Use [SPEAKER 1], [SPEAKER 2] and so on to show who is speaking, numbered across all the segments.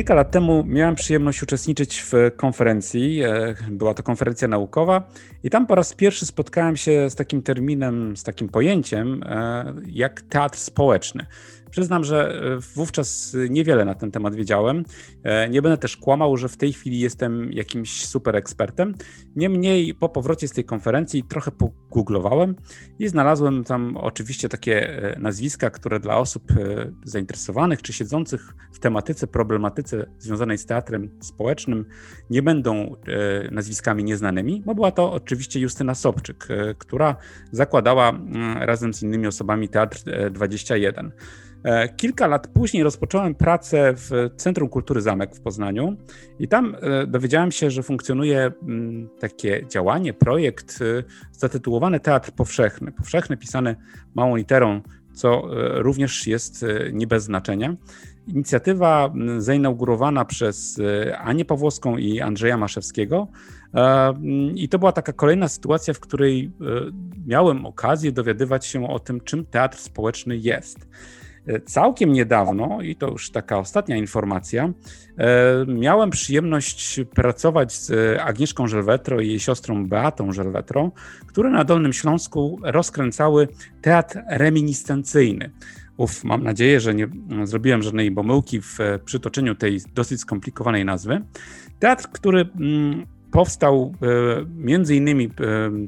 [SPEAKER 1] Kilka lat temu miałem przyjemność uczestniczyć w konferencji. E, była to konferencja naukowa, i tam po raz pierwszy spotkałem się z takim terminem, z takim pojęciem e, jak teatr społeczny. Przyznam, że e, wówczas niewiele na ten temat wiedziałem. E, nie będę też kłamał, że w tej chwili jestem jakimś super ekspertem. Niemniej po powrocie z tej konferencji trochę pogooglowałem i znalazłem tam oczywiście takie e, nazwiska, które dla osób zainteresowanych czy siedzących w tematyce, problematyce związanej z teatrem społecznym nie będą nazwiskami nieznanymi, bo była to oczywiście Justyna Sobczyk, która zakładała razem z innymi osobami Teatr 21. E, kilka lat później rozpocząłem pracę w Centrum Kultury Zamek w Poznaniu i tam e, dowiedziałem się, że funkcjonuje mm, takie działanie, projekt e, zatytułowany Teatr Powszechny. Powszechny pisany małą literą, co również jest nie bez znaczenia. Inicjatywa zainaugurowana przez Anię Pawłowską i Andrzeja Maszewskiego. I to była taka kolejna sytuacja, w której miałem okazję dowiadywać się o tym, czym teatr społeczny jest. Całkiem niedawno, i to już taka ostatnia informacja, e, miałem przyjemność pracować z Agnieszką Żelwetro i jej siostrą Beatą Żelwetro, które na Dolnym Śląsku rozkręcały teatr reminiscencyjny. Uf, mam nadzieję, że nie zrobiłem żadnej pomyłki w przytoczeniu tej dosyć skomplikowanej nazwy. Teatr, który mm, powstał e, między innymi e,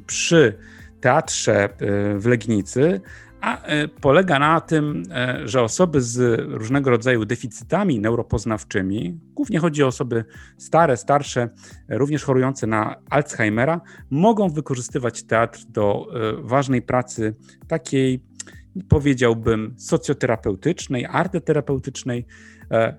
[SPEAKER 1] przy teatrze w Legnicy, a e, polega na tym, e, że osoby z różnego rodzaju deficytami neuropoznawczymi, głównie chodzi o osoby stare, starsze, również chorujące na Alzheimera, mogą wykorzystywać teatr do e, ważnej pracy takiej, powiedziałbym, socjoterapeutycznej, arteterapeutycznej.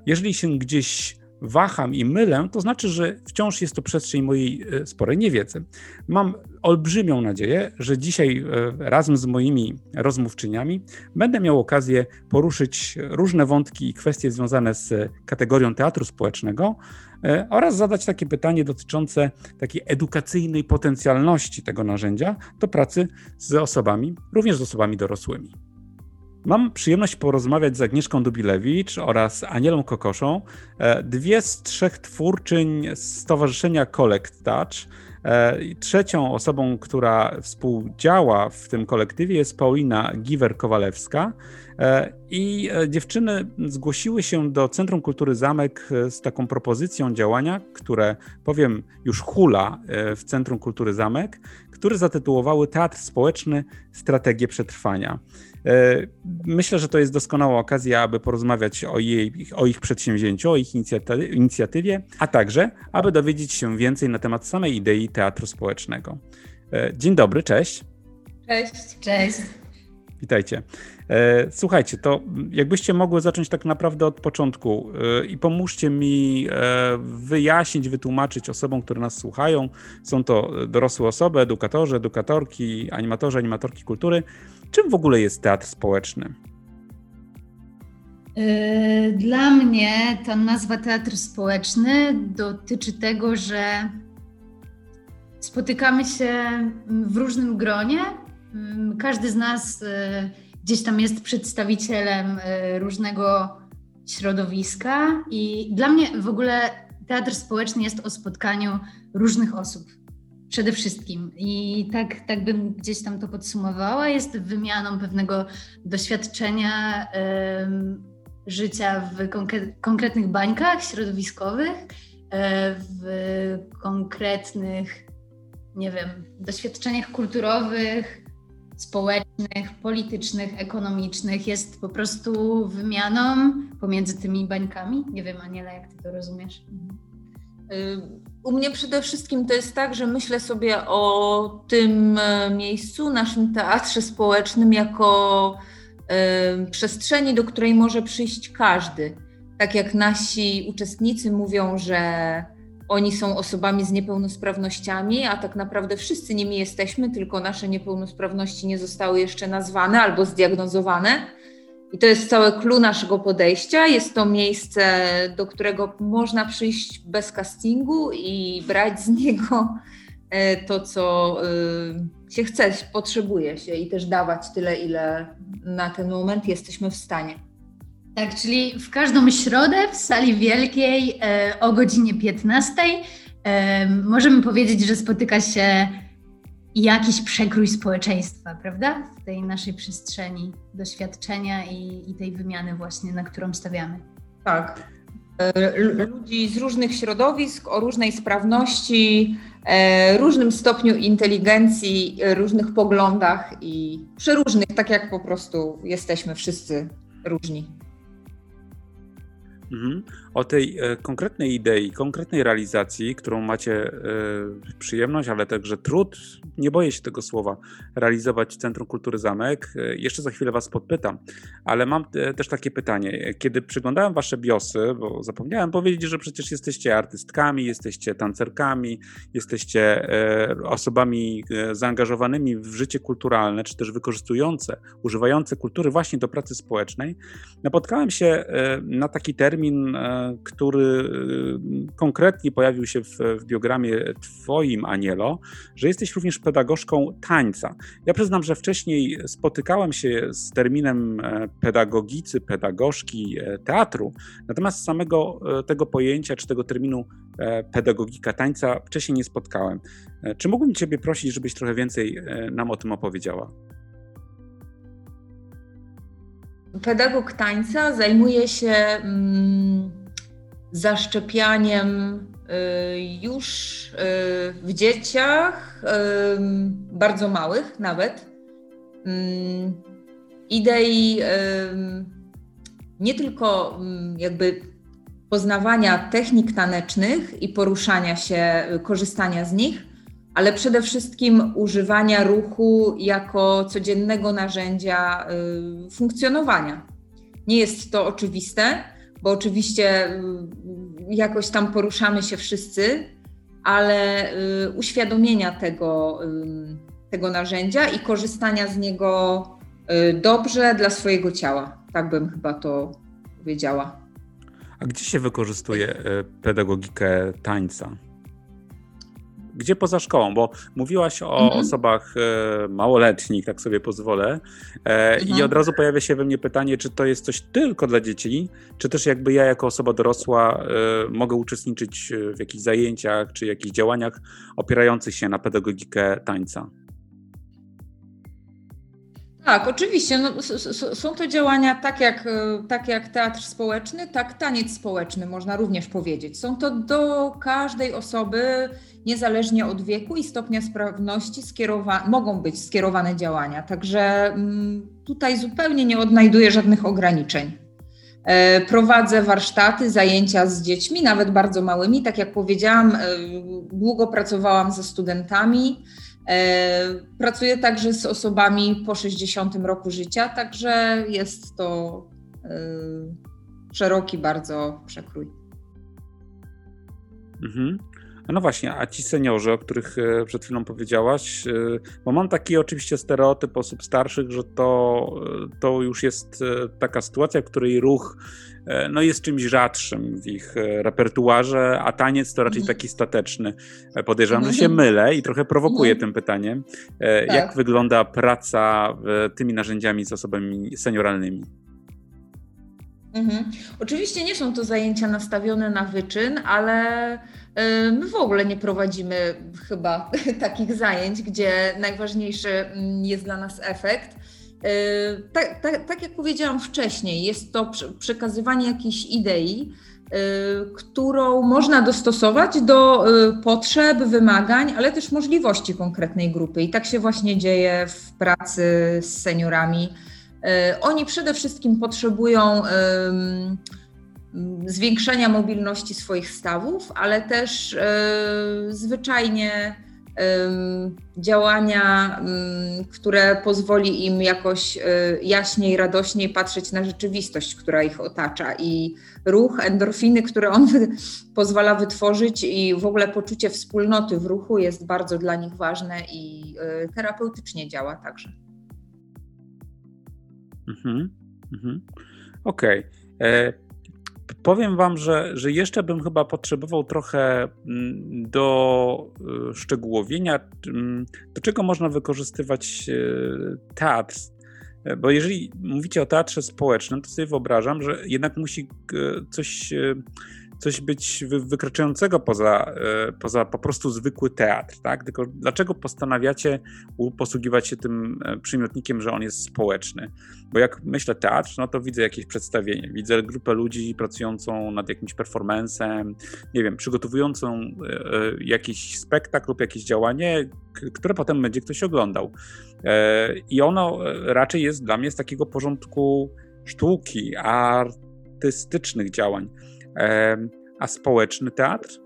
[SPEAKER 1] Jeżeli się gdzieś waham i mylę, to znaczy, że wciąż jest to przestrzeń mojej e, sporej niewiedzy. Mam olbrzymią nadzieję, że dzisiaj e, razem z moimi rozmówczyniami będę miał okazję poruszyć różne wątki i kwestie związane z kategorią teatru społecznego e, oraz zadać takie pytanie dotyczące takiej edukacyjnej potencjalności tego narzędzia do pracy z osobami, również z osobami dorosłymi. Mam przyjemność porozmawiać z Agnieszką Dubilewicz oraz Anielą Kokoszą, e, dwie z trzech twórczyń Stowarzyszenia Collect Touch. E, trzecią osobą, która współdziała w tym kolektywie jest Paulina Giwer-Kowalewska. E, I dziewczyny zgłosiły się do Centrum Kultury Zamek z taką propozycją działania, które powiem już hula w Centrum Kultury Zamek, które zatytułowały Teatr Społeczny Strategie Przetrwania. E, myślę, że to jest doskonała okazja, aby porozmawiać o, jej, o ich przedsięwzięciu, o ich inicjatywie, a także, aby dowiedzieć się więcej na temat samej idei teatru społecznego. E, dzień dobry, cześć.
[SPEAKER 2] Cześć. Cześć.
[SPEAKER 1] Witajcie. E, słuchajcie, to jakbyście mogły zacząć tak naprawdę od początku i pomóżcie mi wyjaśnić, wytłumaczyć osobom, które nas słuchają. Są to dorosłe osoby, edukatorzy, edukatorki, animatorzy, animatorki kultury Czym w ogóle jest teatr społeczny?
[SPEAKER 2] Yy, dla mnie ta nazwa teatr społeczny dotyczy tego, że spotykamy się w różnym gronie. Yy, każdy z nas yy, gdzieś tam jest przedstawicielem różnego środowiska, i dla mnie w ogóle teatr społeczny jest o spotkaniu różnych osób przede wszystkim. I tak, tak bym gdzieś tam to podsumowała. Jest wymianą pewnego doświadczenia życia w konkretnych bańkach środowiskowych, e, w konkretnych, nie wiem, doświadczeniach kulturowych, społecznych, politycznych, ekonomicznych. Jest po prostu wymianą pomiędzy tymi bańkami. Nie wiem, Aniela, jak ty to rozumiesz?
[SPEAKER 3] Y u mnie przede wszystkim to jest tak, że myślę sobie o tym e, miejscu, naszym teatrze społecznym, jako y, przestrzeni, do której może przyjść każdy. Tak jak nasi uczestnicy mówią, że oni są osobami z niepełnosprawnościami, a tak naprawdę wszyscy nimi jesteśmy, tylko nasze niepełnosprawności nie zostały jeszcze nazwane albo zdiagnozowane i to jest całe clue naszego podejścia. Jest to miejsce, do którego można przyjść bez castingu i brać z niego e, to, co e, się chce, potrzebuje się i też dawać tyle, ile na ten moment jesteśmy w stanie.
[SPEAKER 2] Tak, czyli w każdą środę w sali wielkiej e, o godzinie 15 e, możemy powiedzieć, że spotyka się jakiś przekrój społeczeństwa, prawda? W tej naszej przestrzeni doświadczenia i, i tej wymiany właśnie, na którą stawiamy.
[SPEAKER 3] Tak. E, ludzi z różnych środowisk, o różnej sprawności, e, różnym stopniu inteligencji, różnych poglądach i przeróżnych, tak jak po prostu jesteśmy wszyscy różni.
[SPEAKER 1] Mhm. O tej e, konkretnej idei, konkretnej realizacji, którą macie e, przyjemność, ale także trud, nie boję się tego słowa, realizować Centrum Kultury Zamek. E, jeszcze za chwilę Was podpytam, ale mam też takie pytanie. Kiedy przyglądałem Wasze biosy, bo zapomniałem powiedzieć, że przecież jesteście artystkami, jesteście tancerkami, jesteście osobami zaangażowanymi w życie kulturalne, czy też wykorzystujące, używające kultury właśnie do pracy społecznej, napotkałem się na taki termin, który y, konkretnie pojawił się w, w biogramie Twoim, Anielo, że jesteś również pedagogzką tańca. Ja przyznam, że wcześniej spotykałem się z terminem e, pedagogicy, pedagogzki e, teatru, natomiast samego e, tego pojęcia czy tego terminu pedagogika tańca wcześniej nie spotkałem. Czy mógłbym Ciebie prosić, żebyś trochę więcej nam o tym opowiedziała?
[SPEAKER 3] Pedagog tańca zajmuje się mm, zaszczepianiem y, już y, w dzieciach, y, bardzo małych nawet, idei nie tylko jakby poznawania technik tanecznych i poruszania się, korzystania z nich, ale przede wszystkim używania ruchu jako codziennego narzędzia funkcjonowania. Nie jest to oczywiste, bo oczywiście mm, jakoś tam poruszamy się wszyscy, ale y, uświadomienia tego, tego narzędzia i korzystania z niego y, dobrze dla swojego ciała. Tak bym chyba to powiedziała.
[SPEAKER 1] A gdzie się wykorzystuje y, pedagogikę tańca? Gdzie poza szkołą? Bo mówiłaś o mhm. osobach e, małoletnich, tak sobie pozwolę. E, mhm. I od razu pojawia się we mnie pytanie, czy to jest coś tylko dla dzieci, czy też jakby ja jako osoba dorosła e, mogę uczestniczyć w jakichś zajęciach, czy jakichś działaniach opierających się na pedagogikę tańca?
[SPEAKER 3] Tak, oczywiście. No, są to działania tak jak, tak jak teatr społeczny, tak taniec społeczny, można również powiedzieć. Są to do każdej osoby niezależnie od wieku i stopnia sprawności skierowa- mogą być skierowane działania. Także mm, tutaj zupełnie nie odnajduję żadnych ograniczeń. E, prowadzę warsztaty, zajęcia z dziećmi, nawet bardzo małymi. Tak jak powiedziałam, e, długo pracowałam ze studentami. E, pracuję także z osobami po 60 roku życia, także jest to szeroki bardzo przekrój.
[SPEAKER 1] Mhm. No właśnie, a ci seniorzy, o których e, przed chwilą powiedziałaś, e, bo mam taki oczywiście stereotyp osób starszych, że to, e, to już jest taka sytuacja, w której ruch no, jest czymś rzadszym w ich repertuarze, a taniec to raczej mhm. taki stateczny. Podejrzewam, że się mhm. mylę i trochę prowokuję mhm. tym pytaniem. Tak. Jak wygląda praca tymi narzędziami z osobami senioralnymi?
[SPEAKER 3] Mhm. Oczywiście nie są to zajęcia nastawione na wyczyn, ale My w ogóle nie prowadzimy chyba takich zajęć, gdzie najważniejszy mm, jest dla nas efekt. Tak, tak, tak jak powiedziałam wcześniej, jest to przekazywanie jakiejś idei, którą można dostosować do potrzeb, wymagań, ale też możliwości konkretnej grupy. I tak się właśnie dzieje w pracy z seniorami. Oni przede wszystkim potrzebują zwiększenia mobilności swoich stawów, ale też e, zwyczajnie działania, które pozwoli im jakoś e, jaśniej, radośniej patrzeć na rzeczywistość, która ich otacza i ruch, endorfiny, które on pozwala wytworzyć i w ogóle poczucie wspólnoty w ruchu jest bardzo dla nich ważne i e, terapeutycznie działa także.
[SPEAKER 1] Mhm, mhm. Okej. Okay. Powiem Wam, że, że jeszcze bym chyba potrzebował trochę mm, do y, szczegółowienia, mm, do czego można wykorzystywać y, teatr Bo jeżeli mówicie o teatrze społecznym, to sobie wyobrażam, że jednak musi coś coś być wykraczającego poza, e, poza po prostu zwykły teatr, tak? Tylko dlaczego postanawiacie posługiwać się tym e, przymiotnikiem, że on jest społeczny? Bo jak myślę teatr, no to widzę jakieś przedstawienie, widzę grupę ludzi pracującą nad jakimś performancem, nie wiem, przygotowującą e, jakiś spektakl lub jakieś działanie, które potem będzie ktoś oglądał. I ono raczej jest dla mnie z takiego porządku sztuki, artystycznych działań. A społeczny teatr?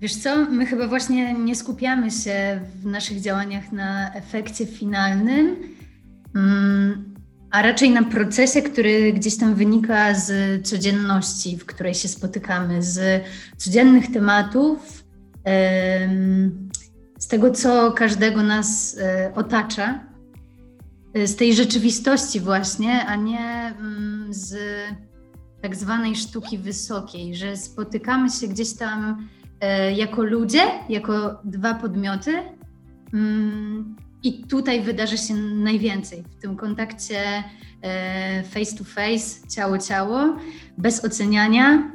[SPEAKER 2] Wiesz co, my chyba właśnie nie skupiamy się w naszych działaniach na efekcie finalnym, mm, a raczej na procesie, który gdzieś tam wynika z codzienności, w której się spotykamy, z codziennych tematów, z tego, co każdego nas e, otacza, z tej rzeczywistości właśnie, a nie mm, z tak zwanej sztuki wysokiej, że spotykamy się gdzieś tam e, jako ludzie, jako dwa podmioty. Mm, I tutaj wydarzy się najwięcej w tym kontakcie e, face to face, ciało ciało, bez oceniania.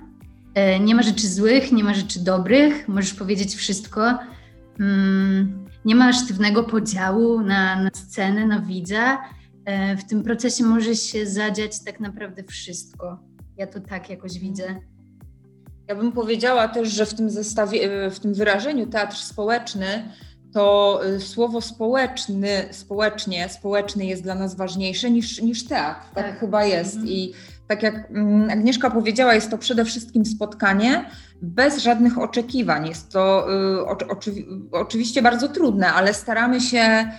[SPEAKER 2] E, nie ma rzeczy złych, nie ma rzeczy dobrych, możesz powiedzieć wszystko. Mm, nie ma sztywnego podziału na, na scenę, na widza. W tym procesie może się zadziać tak naprawdę wszystko. Ja to tak jakoś widzę.
[SPEAKER 3] Ja bym powiedziała też, że w tym zestawie, w tym wyrażeniu teatr społeczny, to y, słowo społeczny, społecznie, społeczny jest dla nas ważniejsze niż, niż teatr. Tak, tak chyba jest. Mhm. I tak jak mm, Agnieszka powiedziała, jest to przede wszystkim spotkanie bez żadnych oczekiwań. Jest to y, oczy, oczywiście bardzo trudne, ale staramy się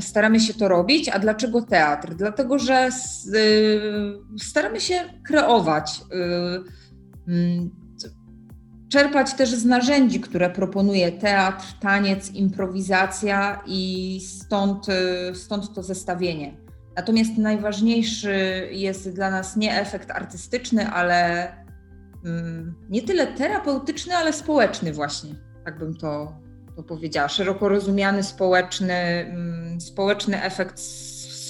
[SPEAKER 3] staramy się to robić. A dlaczego teatr? Dlatego, że y, staramy się kreować, y, mm, czerpać też z narzędzi, które proponuje teatr, taniec, improwizacja i stąd, y, stąd to zestawienie. Natomiast najważniejszy jest dla nas nie efekt artystyczny, ale mm, nie tyle terapeutyczny, ale społeczny właśnie. Tak bym to to powiedziała, szeroko rozumiany społeczny, mm, społeczny efekt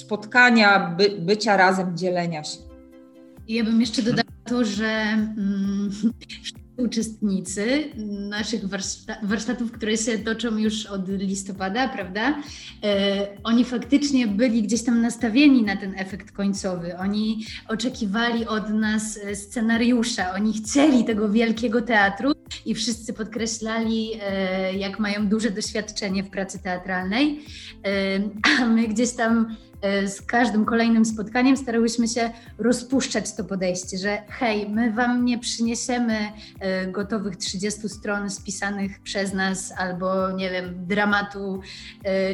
[SPEAKER 3] spotkania, by, bycia razem, dzielenia się.
[SPEAKER 2] Ja bym jeszcze dodała to, że mm, uczestnicy naszych warsztatów, które się toczą już od listopada, prawda? E, oni faktycznie byli gdzieś tam nastawieni na ten efekt końcowy. Oni oczekiwali od nas scenariusza, oni chcieli tego wielkiego teatru i wszyscy podkreślali, e, jak mają duże doświadczenie w pracy teatralnej, e, a my gdzieś tam E, z każdym kolejnym spotkaniem starałyśmy się rozpuszczać to podejście, że hej, my wam nie przyniesiemy gotowych 30 stron spisanych przez nas albo nie wiem, dramatu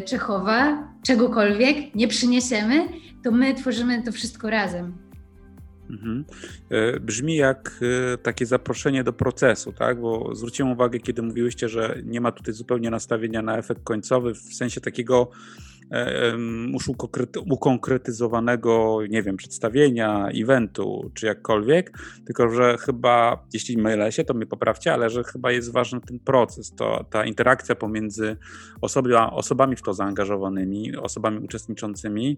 [SPEAKER 2] Czechowa, czegokolwiek, nie przyniesiemy, to my tworzymy to wszystko razem.
[SPEAKER 1] Mhm. Brzmi jak takie zaproszenie do procesu, tak? Bo zwróciłem uwagę, kiedy mówiłyście, że nie ma tutaj zupełnie nastawienia na efekt końcowy, w sensie takiego E, już ukonkretyzowanego, nie wiem, przedstawienia, eventu, czy jakkolwiek, tylko że chyba, jeśli mylę się, to mnie poprawcie, ale że chyba jest ważny ten proces, to ta interakcja pomiędzy osoba, osobami w to zaangażowanymi, osobami uczestniczącymi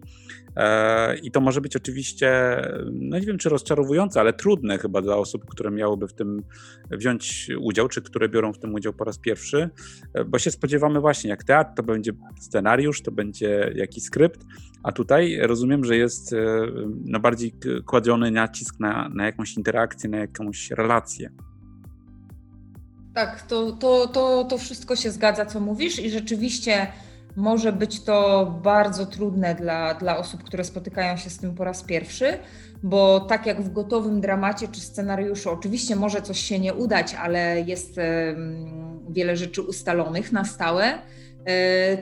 [SPEAKER 1] e, i to może być oczywiście, no nie wiem, czy rozczarowujące, ale trudne chyba dla osób, które miałyby w tym wziąć udział, czy które biorą w tym udział po raz pierwszy, e, bo się spodziewamy właśnie, jak teatr, to będzie scenariusz, to będzie jakiś skrypt, a tutaj rozumiem, że jest e, no, bardziej kładziony nacisk na, na jakąś interakcję, na jakąś relację.
[SPEAKER 3] Tak, to, to, to, to wszystko się zgadza, co mówisz, i rzeczywiście może być to bardzo trudne dla, dla osób, które spotykają się z tym po raz pierwszy, bo tak jak w gotowym dramacie czy scenariuszu, oczywiście może coś się nie udać, ale jest wiele rzeczy ustalonych na stałe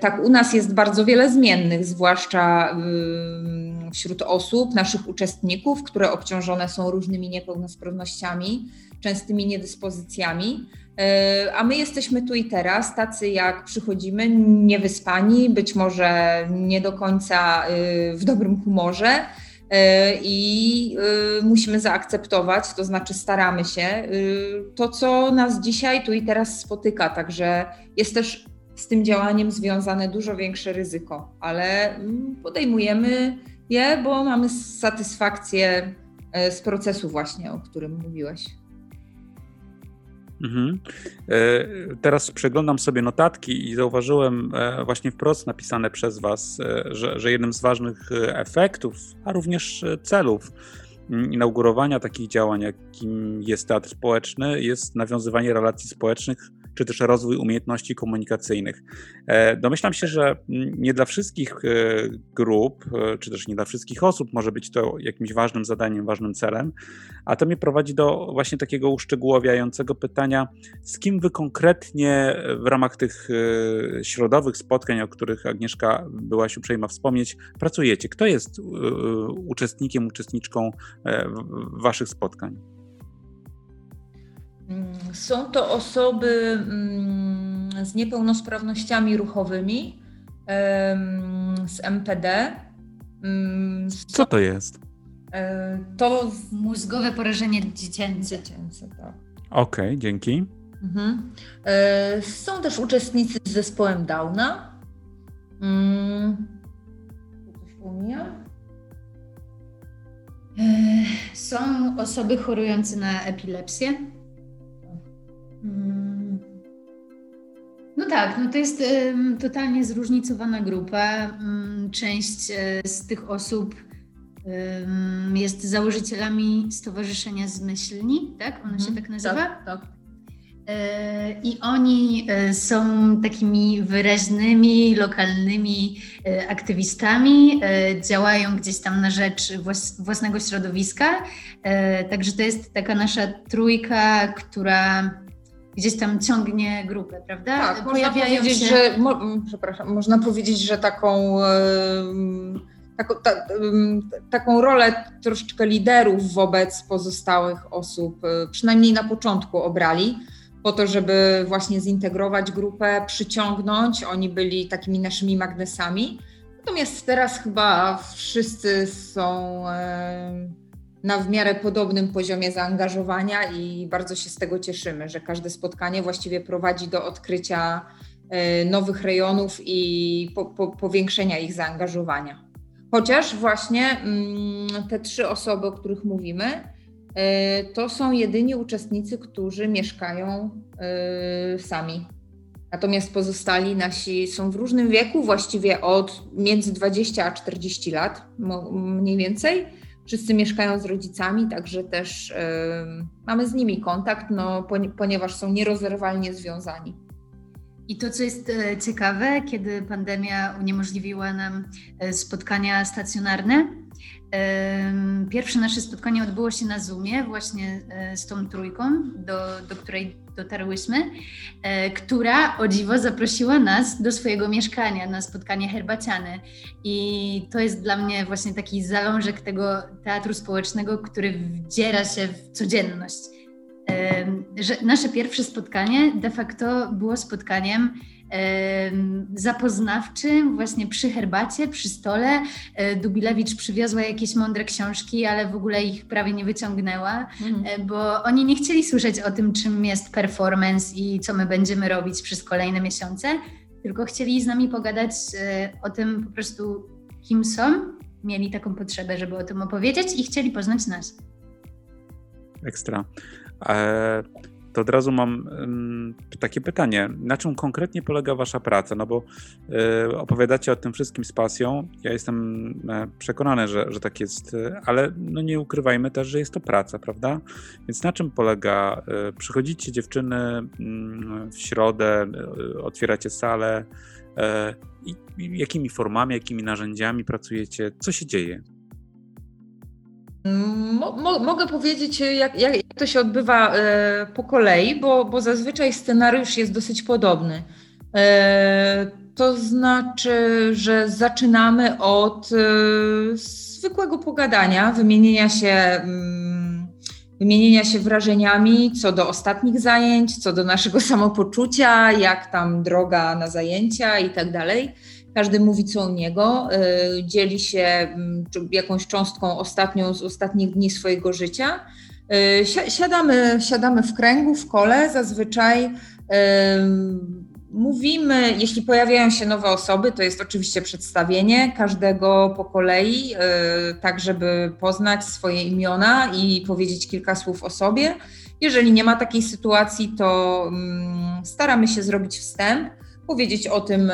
[SPEAKER 3] tak, u nas jest bardzo wiele zmiennych, zwłaszcza wśród osób, naszych uczestników, które obciążone są różnymi niepełnosprawnościami, częstymi niedyspozycjami. E, a my jesteśmy tu i teraz, tacy jak przychodzimy, niewyspani, być może nie do końca e, w dobrym humorze i musimy zaakceptować, to znaczy staramy się, to co nas dzisiaj tu i teraz spotyka. Także jest też z tym działaniem związane dużo większe ryzyko, ale mm, podejmujemy je, bo mamy satysfakcję e, z procesu właśnie, o którym mówiłeś.
[SPEAKER 1] Mhm. E, teraz przeglądam sobie notatki i zauważyłem e, właśnie wprost napisane przez Was, że, że jednym z ważnych efektów, a również celów mm, inaugurowania takich działań, jakim jest teatr społeczny, jest nawiązywanie relacji społecznych czy też rozwój umiejętności komunikacyjnych. E, domyślam się, że nie dla wszystkich e, grup, e, czy też nie dla wszystkich osób może być to jakimś ważnym zadaniem, ważnym celem, a to mnie prowadzi do właśnie takiego uszczegółowiającego pytania, z kim wy konkretnie w ramach tych środowych spotkań, o których Agnieszka byłaś uprzejma wspomnieć, pracujecie? Kto jest uczestnikiem, uczestniczką waszych spotkań?
[SPEAKER 3] Mm, są to osoby mm, z niepełnosprawnościami ruchowymi, z MPD.
[SPEAKER 1] Mm, Co to jest?
[SPEAKER 2] E, to mózgowe porażenie dziecięce.
[SPEAKER 3] Dziecięce, tak.
[SPEAKER 1] Okej, okay, dzięki. Mhm.
[SPEAKER 3] E, są też uczestnicy z zespołem Downa. Coś pomija?
[SPEAKER 2] E, są osoby chorujące na epilepsję. No tak, no to jest totalnie zróżnicowana grupa. Mm, część e, z tych osób jest założycielami Stowarzyszenia Zmyślni, tak? Ono się mhm. tak nazywa?
[SPEAKER 3] Tak, tak.
[SPEAKER 2] E, I oni e, są takimi wyraźnymi, lokalnymi aktywistami, działają gdzieś tam na rzecz własnego środowiska. Także to jest taka nasza trójka, która gdzieś tam ciągnie grupę, prawda?
[SPEAKER 3] Tak, Pojawiają można powiedzieć, się... że, mo, przepraszam, można powiedzieć, że taką, taką, ta, taką rolę troszeczkę liderów wobec pozostałych osób, e, przynajmniej na początku obrali, po to, żeby właśnie zintegrować grupę, przyciągnąć. Oni byli takimi naszymi magnesami. Natomiast teraz chyba wszyscy są na w miarę podobnym poziomie zaangażowania i bardzo się z tego cieszymy, że każde spotkanie właściwie prowadzi do odkrycia e, nowych rejonów i po, po, powiększenia ich zaangażowania. Chociaż właśnie mm, te trzy osoby, o których mówimy, e, to są jedyni uczestnicy, którzy mieszkają e, sami. Natomiast pozostali nasi są w różnym wieku, właściwie od między 20 a 40 lat mniej więcej Wszyscy mieszkają z rodzicami, także też mamy z nimi kontakt, no, ponieważ są nierozerwalnie związani.
[SPEAKER 2] I to, co jest e, ciekawe, kiedy pandemia uniemożliwiła nam e, spotkania stacjonarne, pierwsze nasze spotkanie odbyło się na Zoomie, właśnie e, z tą trójką, do, do której dotarłyśmy, która o dziwo zaprosiła nas do swojego mieszkania na spotkanie herbaciane. I to jest dla mnie właśnie taki zalążek tego teatru społecznego, który wdziera się w codzienność. Że nasze pierwsze spotkanie de facto było spotkaniem zapoznawczym, właśnie przy herbacie, przy stole. E, Dubilewicz przywiozła jakieś mądre książki, ale w ogóle ich prawie nie wyciągnęła, mhm. bo oni nie chcieli słyszeć o tym, czym jest performance i co my będziemy robić przez kolejne miesiące, tylko chcieli z nami pogadać e, o tym po prostu, kim są. Mieli taką potrzebę, żeby o tym opowiedzieć i chcieli poznać nas.
[SPEAKER 1] Ekstra. E, to od razu mam takie pytanie. Na czym konkretnie polega Wasza praca? No bo y, opowiadacie o tym wszystkim z pasją. Ja jestem e, przekonany, że, że tak jest, ale no nie ukrywajmy też, że jest to praca, prawda? Więc na czym polega? E, przychodzicie dziewczyny mm, w środę, e, otwieracie salę. I jakimi formami, jakimi narzędziami pracujecie? Co się dzieje?
[SPEAKER 3] Mo, mogę powiedzieć, jak, jak, to się odbywa e, po kolei, bo, bo zazwyczaj scenariusz jest dosyć podobny. E, to znaczy, że zaczynamy od e, zwykłego pogadania, wymienienia się, mm, wymienienia się wrażeniami co do ostatnich zajęć, co do naszego samopoczucia, jak tam droga na zajęcia i tak dalej każdy mówi co u niego, y, dzieli się mm, jakąś cząstką ostatnią z ostatnich dni swojego życia. Y, siadamy, siadamy w kręgu, w kole, zazwyczaj mówimy, jeśli pojawiają się nowe osoby, to jest oczywiście przedstawienie każdego po kolei, tak żeby poznać swoje imiona i powiedzieć kilka słów o sobie. Jeżeli nie ma takiej sytuacji, to mm, staramy się zrobić wstęp, powiedzieć o tym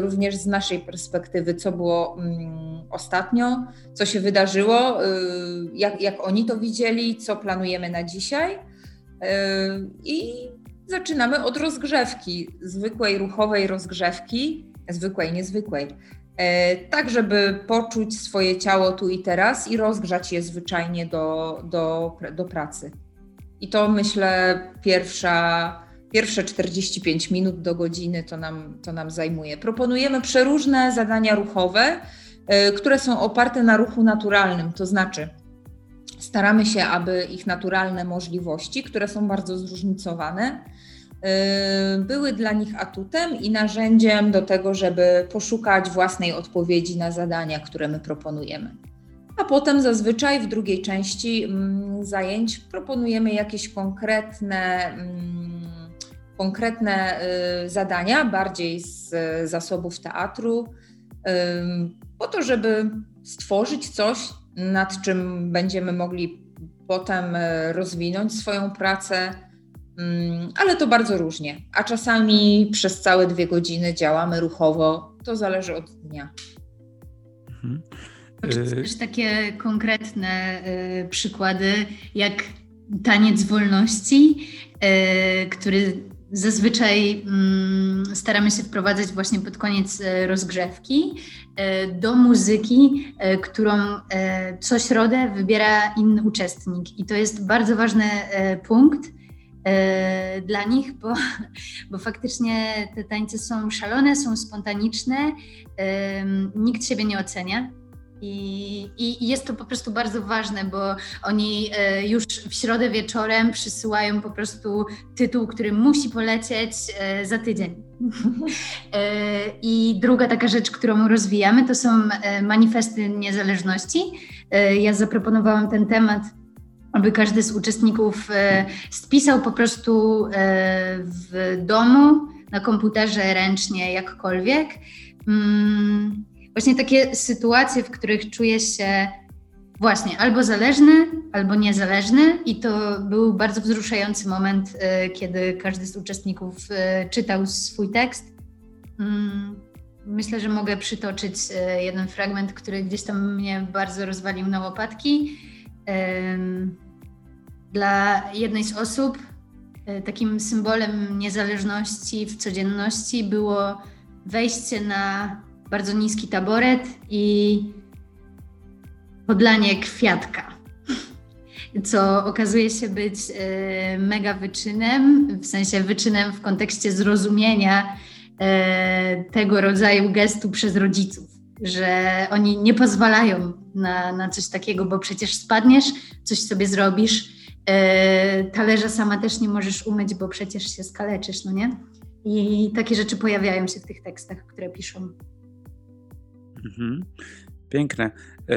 [SPEAKER 3] również z naszej perspektywy, co było mm, ostatnio, co się wydarzyło, jak, jak oni to widzieli, co planujemy na dzisiaj. I Zaczynamy od rozgrzewki, zwykłej ruchowej rozgrzewki, zwykłej, niezwykłej, e, tak żeby poczuć swoje ciało tu i teraz i rozgrzać je zwyczajnie do, do, do pracy. I to myślę pierwsza, pierwsze 45 minut do godziny to nam, to nam zajmuje. Proponujemy przeróżne zadania ruchowe, e, które są oparte na ruchu naturalnym, to znaczy staramy się, aby ich naturalne możliwości, które są bardzo zróżnicowane, y, były dla nich atutem i narzędziem do tego, żeby poszukać własnej odpowiedzi na zadania, które my proponujemy. A potem zazwyczaj w drugiej części mm, zajęć proponujemy jakieś konkretne, mm, konkretne y, zadania, bardziej z zasobów teatru, po to, żeby stworzyć coś, nad czym będziemy mogli potem rozwinąć swoją pracę, mm, ale to bardzo różnie. A czasami przez całe dwie godziny działamy ruchowo, to zależy od dnia.
[SPEAKER 2] Mhm. Też takie konkretne y, przykłady, jak taniec wolności, y, który Zazwyczaj mm, staramy się wprowadzać właśnie pod koniec e, rozgrzewki e, do muzyki, e, którą co środę wybiera inny uczestnik. I to jest bardzo ważny punkt dla nich, bo, bo faktycznie te tańce są szalone, są spontaniczne, nikt siebie nie ocenia i, I, jest to po prostu bardzo ważne, bo oni e, już w środę wieczorem przysyłają po prostu tytuł, który musi polecieć e, za tydzień. E, I druga taka rzecz, którą rozwijamy, to są manifesty niezależności. Ja zaproponowałam ten temat, aby każdy z uczestników spisał po prostu w domu, na komputerze ręcznie, jakkolwiek mm, właśnie takie sytuacje, w których czuję się właśnie albo zależny, albo niezależny i to był bardzo wzruszający moment, e, kiedy każdy z uczestników e, czytał swój tekst. Mm, myślę, że mogę przytoczyć e, jeden fragment, który gdzieś tam mnie bardzo rozwalił na łopatki. Dla jednej z osób takim symbolem niezależności w codzienności było wejście na bardzo niski taboret i podlanie kwiatka, co okazuje się być e, mega wyczynem, w sensie wyczynem w kontekście zrozumienia e, tego rodzaju gestu przez rodziców, że oni nie pozwalają na, na coś takiego, bo przecież spadniesz, coś sobie zrobisz, e, talerza sama też nie możesz umyć, bo przecież się skaleczysz, no nie? I takie rzeczy pojawiają się w tych tekstach, które piszą.
[SPEAKER 1] Mhm. Piękne. E,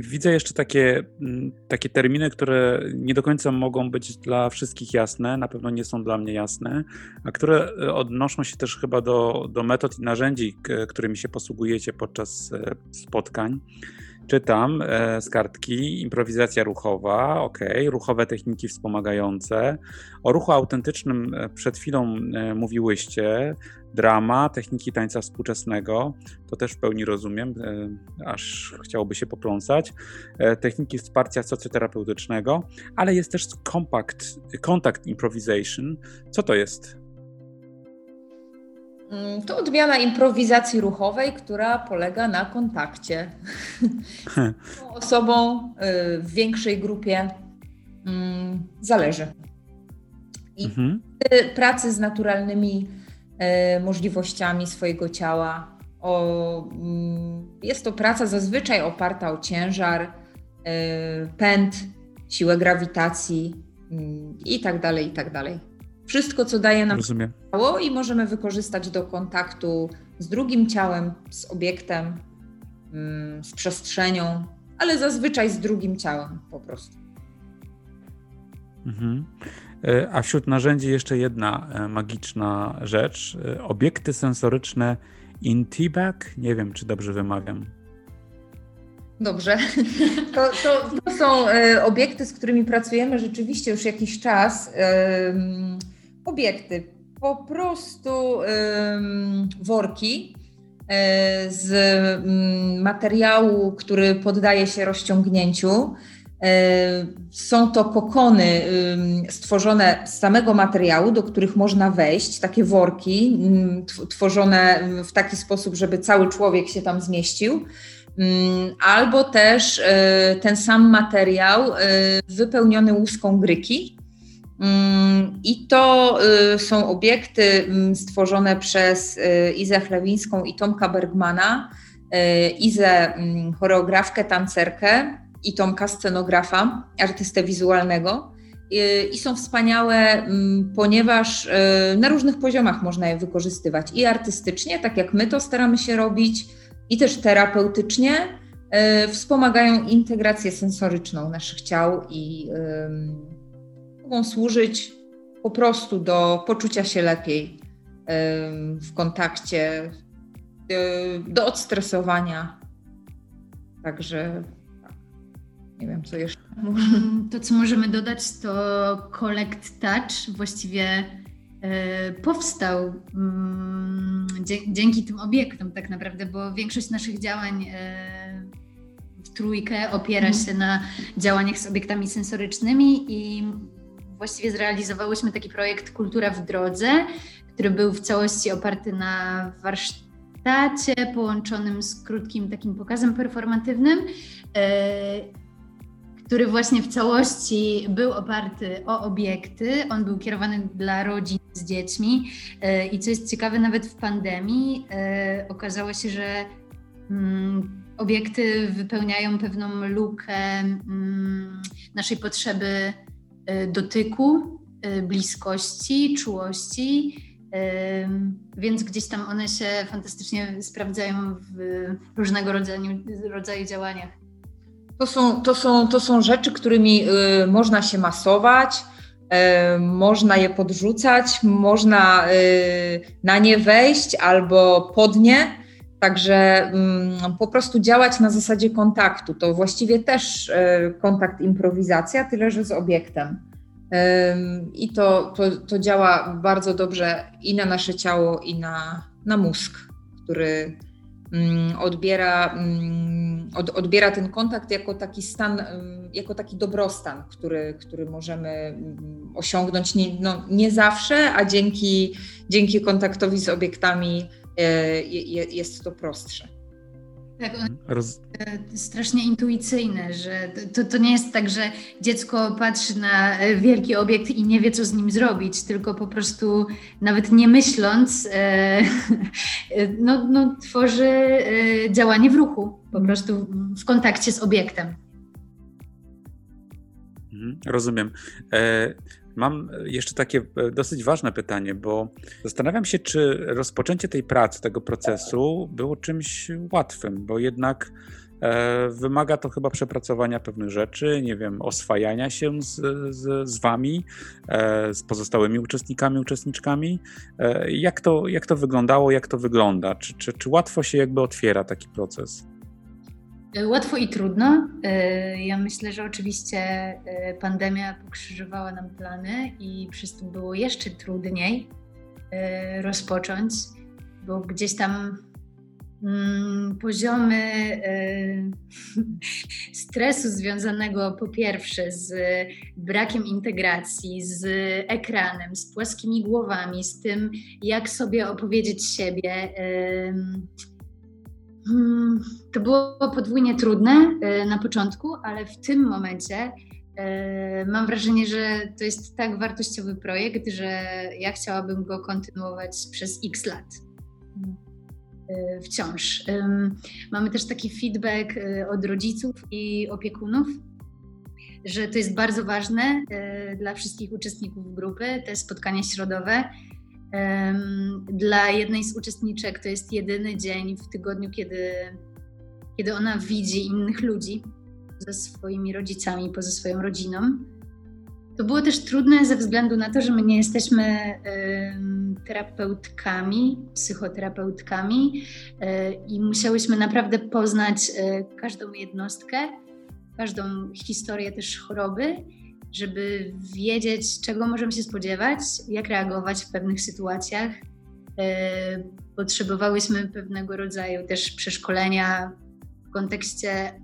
[SPEAKER 1] widzę jeszcze takie, mm, takie terminy, które nie do końca mogą być dla wszystkich jasne, na pewno nie są dla mnie jasne, a które e, odnoszą się też chyba do, do metod i narzędzi, którymi się posługujecie podczas e, spotkań. Czytam e, z kartki improwizacja ruchowa, ok, ruchowe techniki wspomagające. O ruchu autentycznym e, przed chwilą e, mówiłyście, drama, techniki tańca współczesnego, to też w pełni rozumiem, aż chciałoby się popląsać. Techniki wsparcia socjoterapeutycznego, ale jest też compact, contact improvisation. Co to jest?
[SPEAKER 3] Mm, to odmiana improwizacji ruchowej, która polega na kontakcie z osobą y, w większej grupie. Mm, zależy. I mhm. pracy z naturalnymi y, możliwościami swojego ciała. O, mm, jest to praca zazwyczaj oparta o ciężar, y, pęd, siłę grawitacji i tak dalej, i tak dalej. Wszystko, co daje nam Rozumiem. ciało i możemy wykorzystać do kontaktu z drugim ciałem, z obiektem, mm, z przestrzenią, ale zazwyczaj z drugim ciałem po prostu.
[SPEAKER 1] Mhm. E, a wśród narzędzi jeszcze jedna e, magiczna rzecz. E, obiekty sensoryczne Intibag. Nie wiem, czy dobrze wymawiam.
[SPEAKER 3] Dobrze. To, to, to, są obiekty, z którymi pracujemy rzeczywiście już jakiś czas. Obiekty, po prostu worki z mm, materiału, który poddaje się rozciągnięciu. E, są to kokony stworzone z samego materiału, do których można wejść, takie worki tworzone w taki sposób, żeby cały człowiek się tam zmieścił. Albo też e, ten sam materiał e, wypełniony łuską gryki. I to są obiekty stworzone przez Izę Chlewińską i Tomka Bergmana, Izę choreografkę, tancerkę, i Tomka, scenografa, artystę wizualnego. I są wspaniałe, mm, ponieważ na różnych poziomach można je wykorzystywać i artystycznie, tak jak my to staramy się robić, i też terapeutycznie. Wspomagają integrację sensoryczną naszych ciał i mogą służyć po prostu do poczucia się lepiej w kontakcie, e, do odstresowania. Także nie wiem, co jeszcze.
[SPEAKER 2] To, co możemy dodać, to Collect Touch właściwie e, powstał mm, dzięki tym obiektom tak naprawdę, bo większość naszych działań e, w trójkę opiera mhm. się na działaniach z obiektami sensorycznymi i właściwie zrealizowałyśmy taki projekt Kultura w drodze, który był w całości oparty na warsztacie połączonym z krótkim takim pokazem performatywnym e, który właśnie w całości był oparty o obiekty. On był kierowany dla rodzin z dziećmi. E, I co jest ciekawe, nawet w pandemii e, okazało się, że mm, obiekty wypełniają pewną lukę mm, naszej potrzeby dotyku, bliskości, czułości. Więc gdzieś tam one się fantastycznie sprawdzają w różnego rodzaju, rodzaju działaniach.
[SPEAKER 3] To są, to są, to są rzeczy, którymi y, można się masować, można je podrzucać, można y, na nie wejść albo pod nie. Także mm, po prostu działać na zasadzie kontaktu. To właściwie też kontakt improwizacja, tyle że z obiektem. I to, to, to działa bardzo dobrze i na nasze ciało, i na, na mózg, który mm, odbiera mm, od, odbiera ten kontakt jako taki stan, jako taki dobrostan, który, który możemy osiągnąć nie, no, nie zawsze, a dzięki, dzięki kontaktowi z obiektami e, jest to prostsze.
[SPEAKER 2] Tak, on Roz... strasznie intuicyjne, że to, to nie jest tak, że dziecko patrzy na e, wielki obiekt i nie wie, co z nim zrobić, tylko po prostu nawet nie myśląc, e, no, no, tworzy e, działanie w ruchu, po prostu w kontakcie z obiektem.
[SPEAKER 1] Mhm, rozumiem. Mam jeszcze takie e, dosyć ważne pytanie, bo zastanawiam się, czy rozpoczęcie tej pracy, tego procesu było czymś łatwym, bo jednak e, wymaga to chyba przepracowania pewnych rzeczy, nie wiem, oswajania się z, z, z wami, e, z pozostałymi uczestnikami, uczestniczkami. E, jak, to, jak to wyglądało, jak to wygląda? Czy, czy, czy łatwo się jakby otwiera taki proces?
[SPEAKER 2] Łatwo i trudno. E, ja myślę, że oczywiście e, pandemia pokrzyżowała nam plany i przez to było jeszcze trudniej e, rozpocząć, bo gdzieś tam mm, poziomy stresu związanego po pierwsze z brakiem integracji, z ekranem, z płaskimi głowami, z tym, jak sobie opowiedzieć siebie to było podwójnie trudne e, na początku, ale w tym momencie e, mam wrażenie, że to jest tak wartościowy projekt, że ja chciałabym go kontynuować przez x lat. E, wciąż. Mamy też taki feedback od rodziców i opiekunów, że to jest bardzo ważne dla wszystkich uczestników grupy, te spotkania środowe, dla jednej z uczestniczek to jest jedyny dzień w tygodniu, kiedy, kiedy ona widzi innych ludzi ze swoimi rodzicami, poza swoją rodziną. To było też trudne ze względu na to, że my nie jesteśmy terapeutkami, psychoterapeutkami e, i musiałyśmy naprawdę poznać e, każdą jednostkę, każdą historię też choroby, żeby wiedzieć, czego możemy się spodziewać, jak reagować w pewnych sytuacjach. E, potrzebowałyśmy pewnego rodzaju też przeszkolenia w kontekście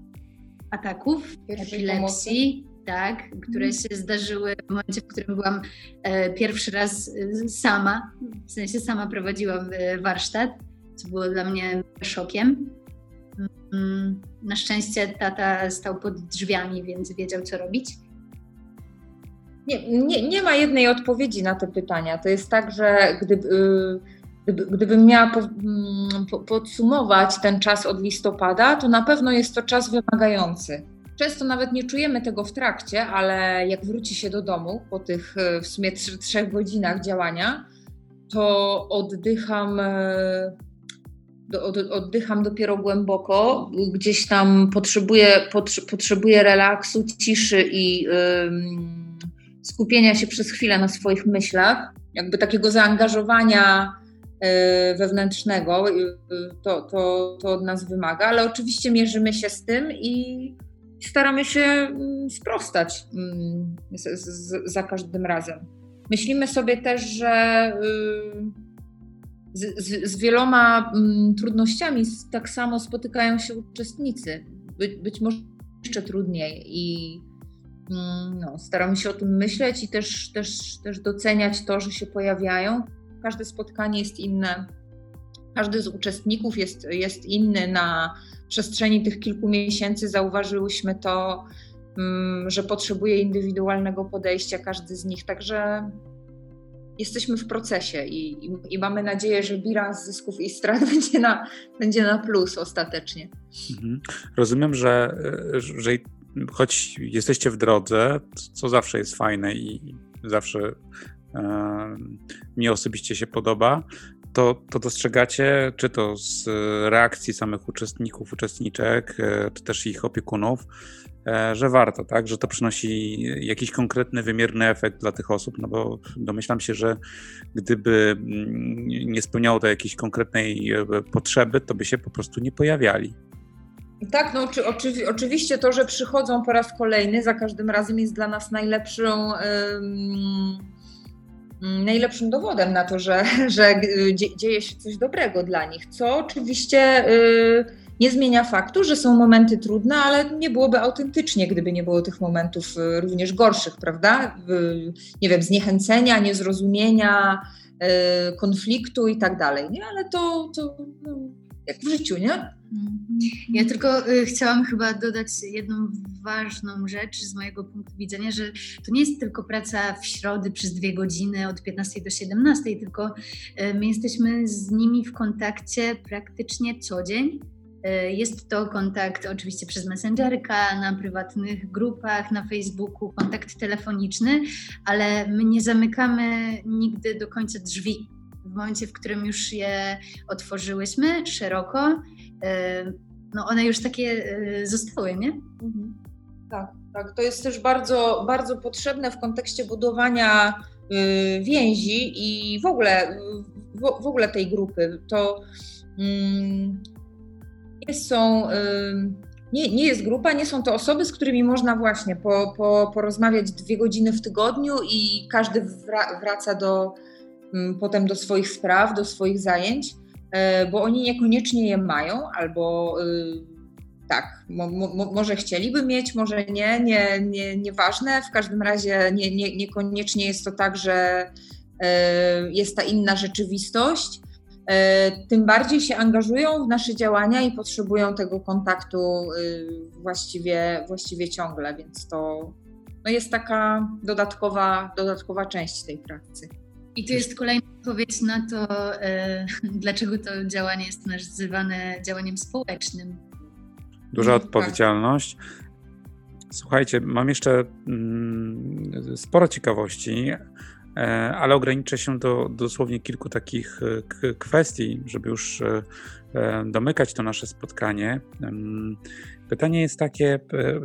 [SPEAKER 2] ataków, epilepsji, tak, które mhm. się zdarzyły w momencie, w którym byłam e, pierwszy raz e, sama, w sensie sama prowadziłam warsztat, co było dla mnie szokiem. Mm, na szczęście tata stał pod drzwiami, więc wiedział, co robić.
[SPEAKER 3] Nie, nie, nie ma jednej odpowiedzi na te pytania. To jest tak, że gdyby, y, gdyby, gdybym miała po, mm, po, podsumować ten czas od listopada, to na pewno jest to czas wymagający Często nawet nie czujemy tego w trakcie, ale jak wróci się do domu po tych e, w sumie trzech godzinach działania, to oddycham, e, oddycham dopiero głęboko, gdzieś tam potrzebuję, potrzebuję relaksu, ciszy i skupienia się przez chwilę na swoich myślach, jakby takiego zaangażowania e, wewnętrznego, to, to, to od nas wymaga, ale oczywiście mierzymy się z tym i staramy się mm, sprostać mm, z, z, za każdym razem. Myślimy sobie też, że y, z, z wieloma mm, trudnościami tak samo spotykają się uczestnicy. By, być może jeszcze trudniej i no, staramy się o tym myśleć i też, też, też doceniać to, że się pojawiają. Każde spotkanie jest inne, każdy z uczestników jest, jest inny na przestrzeni tych kilku miesięcy zauważyłyśmy to, mm, że potrzebuje indywidualnego podejścia każdy z nich. Także jesteśmy w procesie i, i, i, mamy nadzieję, że bilans zysków i strat będzie na, będzie na plus ostatecznie. Mhm.
[SPEAKER 1] Rozumiem, że, że choć jesteście w drodze, co zawsze jest fajne i zawsze e, mnie osobiście się podoba, to, to dostrzegacie, czy to z reakcji samych uczestników, uczestniczek, e, czy też ich opiekunów, e, że warto, tak? Że to przynosi jakiś konkretny, wymierny efekt dla tych osób, no bo domyślam się, że gdyby mm, nie spełniało to jakiejś konkretnej e, potrzeby, to by się po prostu nie pojawiali.
[SPEAKER 3] Tak, no oczy, oczywi oczywiście to, że przychodzą po raz kolejny, za każdym razem jest dla nas najlepszą. Yy Mm, najlepszym dowodem na to, że, że dzieje się coś dobrego dla nich, co oczywiście y, nie zmienia faktu, że są momenty trudne, ale nie byłoby autentycznie, gdyby nie było tych momentów y, również gorszych, prawda? Nie wiem, zniechęcenia, niezrozumienia, konfliktu i tak dalej? Ale to, to no, jak w życiu, nie? Mhm.
[SPEAKER 2] Ja tylko y, chciałam chyba dodać jedną ważną rzecz z mojego punktu widzenia, że to nie jest tylko praca w środy przez dwie godziny od 15 do 17, tylko y, my jesteśmy z nimi w kontakcie praktycznie co dzień. Y, jest to kontakt oczywiście przez Messengerka, na prywatnych grupach, na Facebooku, kontakt telefoniczny, ale my nie zamykamy nigdy do końca drzwi w momencie, w którym już je otworzyłyśmy szeroko, no one już takie zostały, nie? Mhm.
[SPEAKER 3] Tak, tak. To jest też bardzo, bardzo potrzebne w kontekście budowania y, więzi i w ogóle, w, ogóle tej grupy. To mm, nie są. Nie, nie jest grupa, nie są to osoby, z którymi można właśnie po, po, porozmawiać dwie godziny w tygodniu i każdy wraca do, potem do swoich spraw, do swoich zajęć, e, bo oni niekoniecznie je mają, albo y, tak, mo, mo, może chcieliby mieć, może nie, nie, nie, nieważne. W każdym razie nie, nie, niekoniecznie jest to tak, że e, jest ta inna rzeczywistość. E, tym bardziej się angażują w nasze działania i potrzebują tego kontaktu y, właściwie, właściwie ciągle, więc to no jest taka dodatkowa, dodatkowa część tej pracy.
[SPEAKER 2] I tu jest kolejna odpowiedź na to, e, dlaczego to działanie jest nazywane działaniem społecznym.
[SPEAKER 1] Duża odpowiedzialność. Słuchajcie, mam jeszcze mm, sporo ciekawości, e, ale ograniczę się do, dosłownie kilku takich e, kwestii, żeby już e, e, domykać to nasze spotkanie. Pytanie jest takie,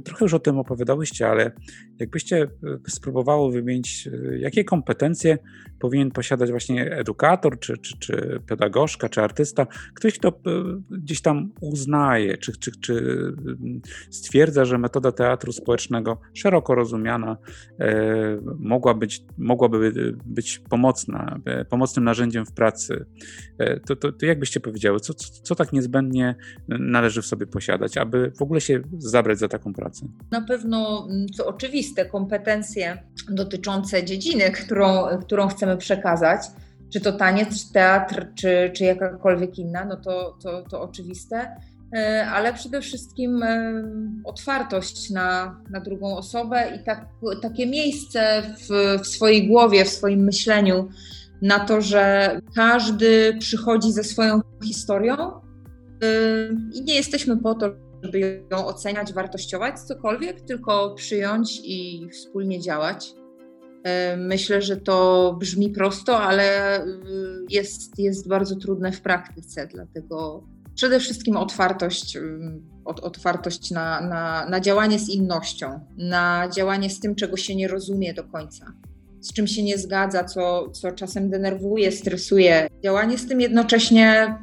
[SPEAKER 1] trochę już o tym opowiadałyście, ale jakbyście spróbowało wymienić, jakie kompetencje powinien posiadać właśnie edukator, czy, czy, czy pedagogzka, czy artysta, ktoś, kto gdzieś tam uznaje, czy, czy, czy stwierdza, że metoda teatru społecznego, szeroko rozumiana, mogła być, mogłaby być pomocna, pomocnym narzędziem w pracy. To, to, to jak powiedziały, co, co, co tak niezbędnie należy w sobie posiadać, aby w ogóle się zabrać za taką pracę?
[SPEAKER 3] Na pewno, mm, co oczywiste, kompetencje dotyczące dziedziny, którą, którą chcemy przekazać, czy to taniec, czy teatr, czy, czy jakakolwiek inna, no to, to, to oczywiste, e, ale przede wszystkim e, otwartość na, na drugą osobę i tak, takie miejsce w, w swojej głowie, w swoim myśleniu na to, że każdy przychodzi ze swoją historią i nie jesteśmy po to, żeby ją oceniać, wartościować, cokolwiek, tylko przyjąć i wspólnie działać. Myślę, że to brzmi prosto, ale jest, jest bardzo trudne w praktyce, dlatego przede wszystkim otwartość, otwartość na, na, na działanie z innością, na działanie z tym, czego się nie rozumie do końca z czym się nie zgadza, co, co czasem denerwuje, stresuje. Działanie z tym jednocześnie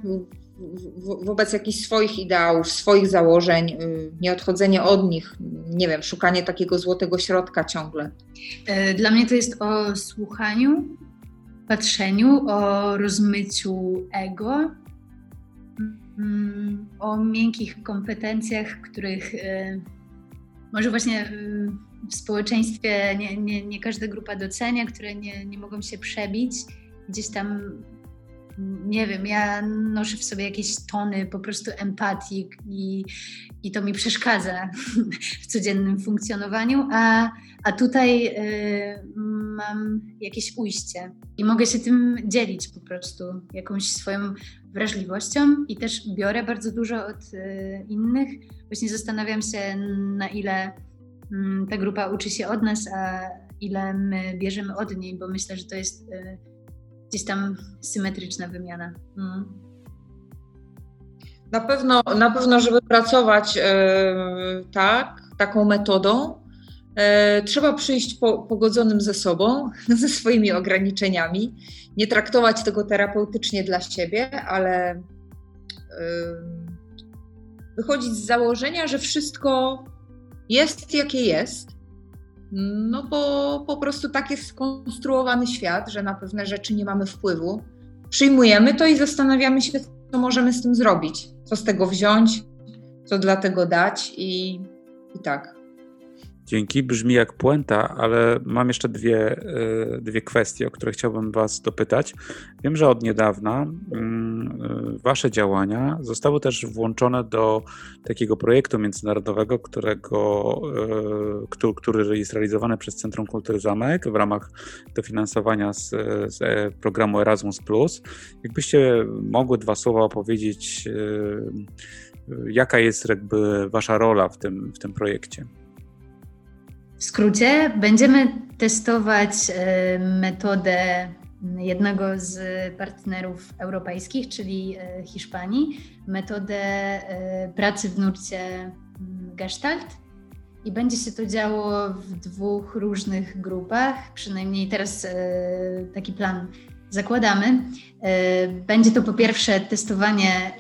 [SPEAKER 3] wobec jakichś swoich ideałów, swoich założeń, y, nie odchodzenie od nich, nie wiem, szukanie takiego złotego środka ciągle.
[SPEAKER 2] E, dla mnie to jest o słuchaniu, patrzeniu, o rozmyciu ego, mm, o miękkich kompetencjach, których e, może właśnie y, w społeczeństwie nie, nie, nie każda grupa docenia, które nie, nie mogą się przebić. Gdzieś tam, nie wiem, ja noszę w sobie jakieś tony po prostu empatii i, i to mi przeszkadza w codziennym funkcjonowaniu, a, a tutaj y, mam jakieś ujście i mogę się tym dzielić po prostu, jakąś swoją wrażliwością i też biorę bardzo dużo od y, innych. Właśnie zastanawiam się, na ile Mm, ta grupa uczy się od nas, a ile my bierzemy od niej, bo myślę, że to jest y, gdzieś tam symetryczna wymiana. Mm.
[SPEAKER 3] Na pewno, na pewno, żeby pracować e, tak, taką metodą, e, trzeba przyjść po, pogodzonym ze sobą, ze swoimi ograniczeniami, nie traktować tego terapeutycznie dla siebie, ale e, wychodzić z założenia, że wszystko jest jakie jest, no bo po prostu tak jest skonstruowany świat, że na pewne rzeczy nie mamy wpływu. Przyjmujemy to i zastanawiamy się, co możemy z tym zrobić, co z tego wziąć, co dla tego dać i, i tak.
[SPEAKER 1] Dzięki, brzmi jak puenta, ale mam jeszcze dwie, e, dwie kwestie, o które chciałbym Was dopytać. Wiem, że od niedawna mm, e, Wasze działania zostały też włączone do takiego projektu międzynarodowego, którego, e, który jest realizowany przez Centrum Kultury Zamek w ramach dofinansowania z, z programu Erasmus. Jakbyście mogły dwa słowa opowiedzieć, jaka jest jakby Wasza rola w tym, w tym projekcie?
[SPEAKER 2] W skrócie, będziemy testować e, metodę jednego z partnerów europejskich, czyli e, Hiszpanii, metodę e, pracy w nurcie mm, Gestalt. I będzie się to działo w dwóch różnych grupach, przynajmniej teraz taki plan zakładamy. Będzie to po pierwsze testowanie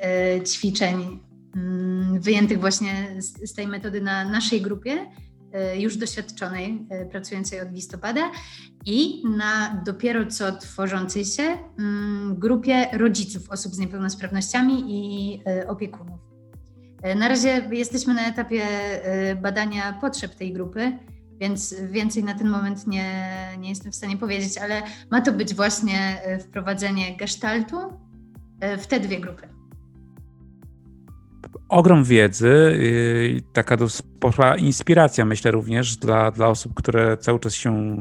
[SPEAKER 2] ćwiczeń mm, wyjętych właśnie z tej metody na naszej grupie już doświadczonej, e, pracującej od listopada i na dopiero co tworzącej się mm, grupie rodziców osób z niepełnosprawnościami i e, opiekunów. Na razie jesteśmy na etapie badania potrzeb tej grupy, więc więcej na ten moment nie, nie jestem w stanie powiedzieć, ale ma to być właśnie wprowadzenie gestaltu w te dwie grupy
[SPEAKER 1] ogrom wiedzy, i taka spora inspiracja, myślę również dla, dla osób, które cały czas się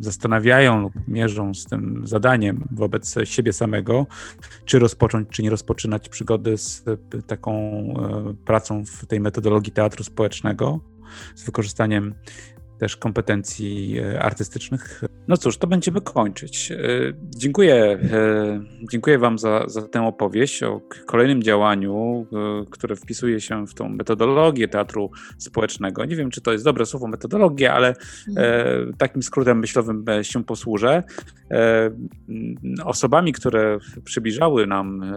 [SPEAKER 1] zastanawiają lub mierzą z tym zadaniem wobec siebie samego, czy rozpocząć, czy nie rozpoczynać przygody z taką e, pracą w tej metodologii teatru społecznego, z wykorzystaniem też kompetencji e, artystycznych. No cóż, to będziemy kończyć. E, dziękuję, e, dziękuję Wam za, za tę opowieść o kolejnym działaniu, które wpisuje się w tą metodologię teatru społecznego. Nie wiem, czy to jest dobre słowo metodologia, ale takim skrótem myślowym się posłużę. Osobami, które przybliżały nam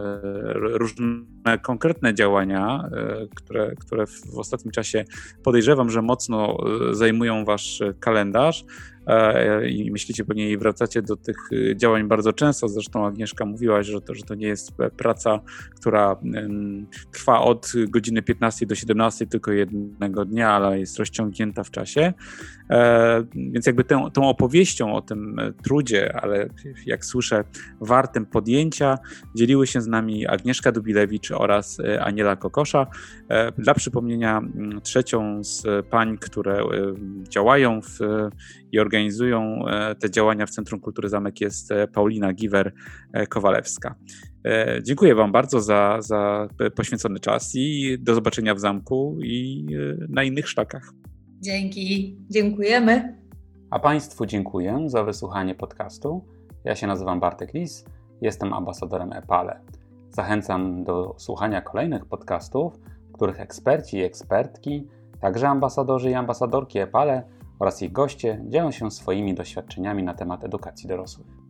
[SPEAKER 1] różne konkretne działania, które, które w ostatnim czasie podejrzewam, że mocno zajmują wasz kalendarz i myślicie pewnie i wracacie do tych y, działań bardzo często. Zresztą Agnieszka mówiłaś, że to, że to nie jest praca, która trwa od godziny 15 do 17 tylko jednego dnia, ale jest rozciągnięta w czasie. E, więc jakby tą, opowieścią o tym trudzie, ale jak słyszę, wartym podjęcia, dzieliły się z nami Agnieszka Dubilewicz oraz e, Aniela Kokosza. Dla przypomnienia, trzecią z pań, które działają w, i organizują e, te działania w Centrum Kultury Zamek jest e, Paulina Giwer-Kowalewska. E, dziękuję Wam bardzo za, za poświęcony czas i do zobaczenia w zamku i na innych sztakach.
[SPEAKER 3] Dzięki, dziękujemy.
[SPEAKER 1] A Państwu dziękuję za wysłuchanie podcastu. Ja się nazywam Bartek Lis, jestem ambasadorem EPALE. Zachęcam do słuchania kolejnych podcastów, w których eksperci i ekspertki Także ambasadorzy i ambasadorki EPALE oraz ich goście dzielą się swoimi doświadczeniami na temat edukacji dorosłych.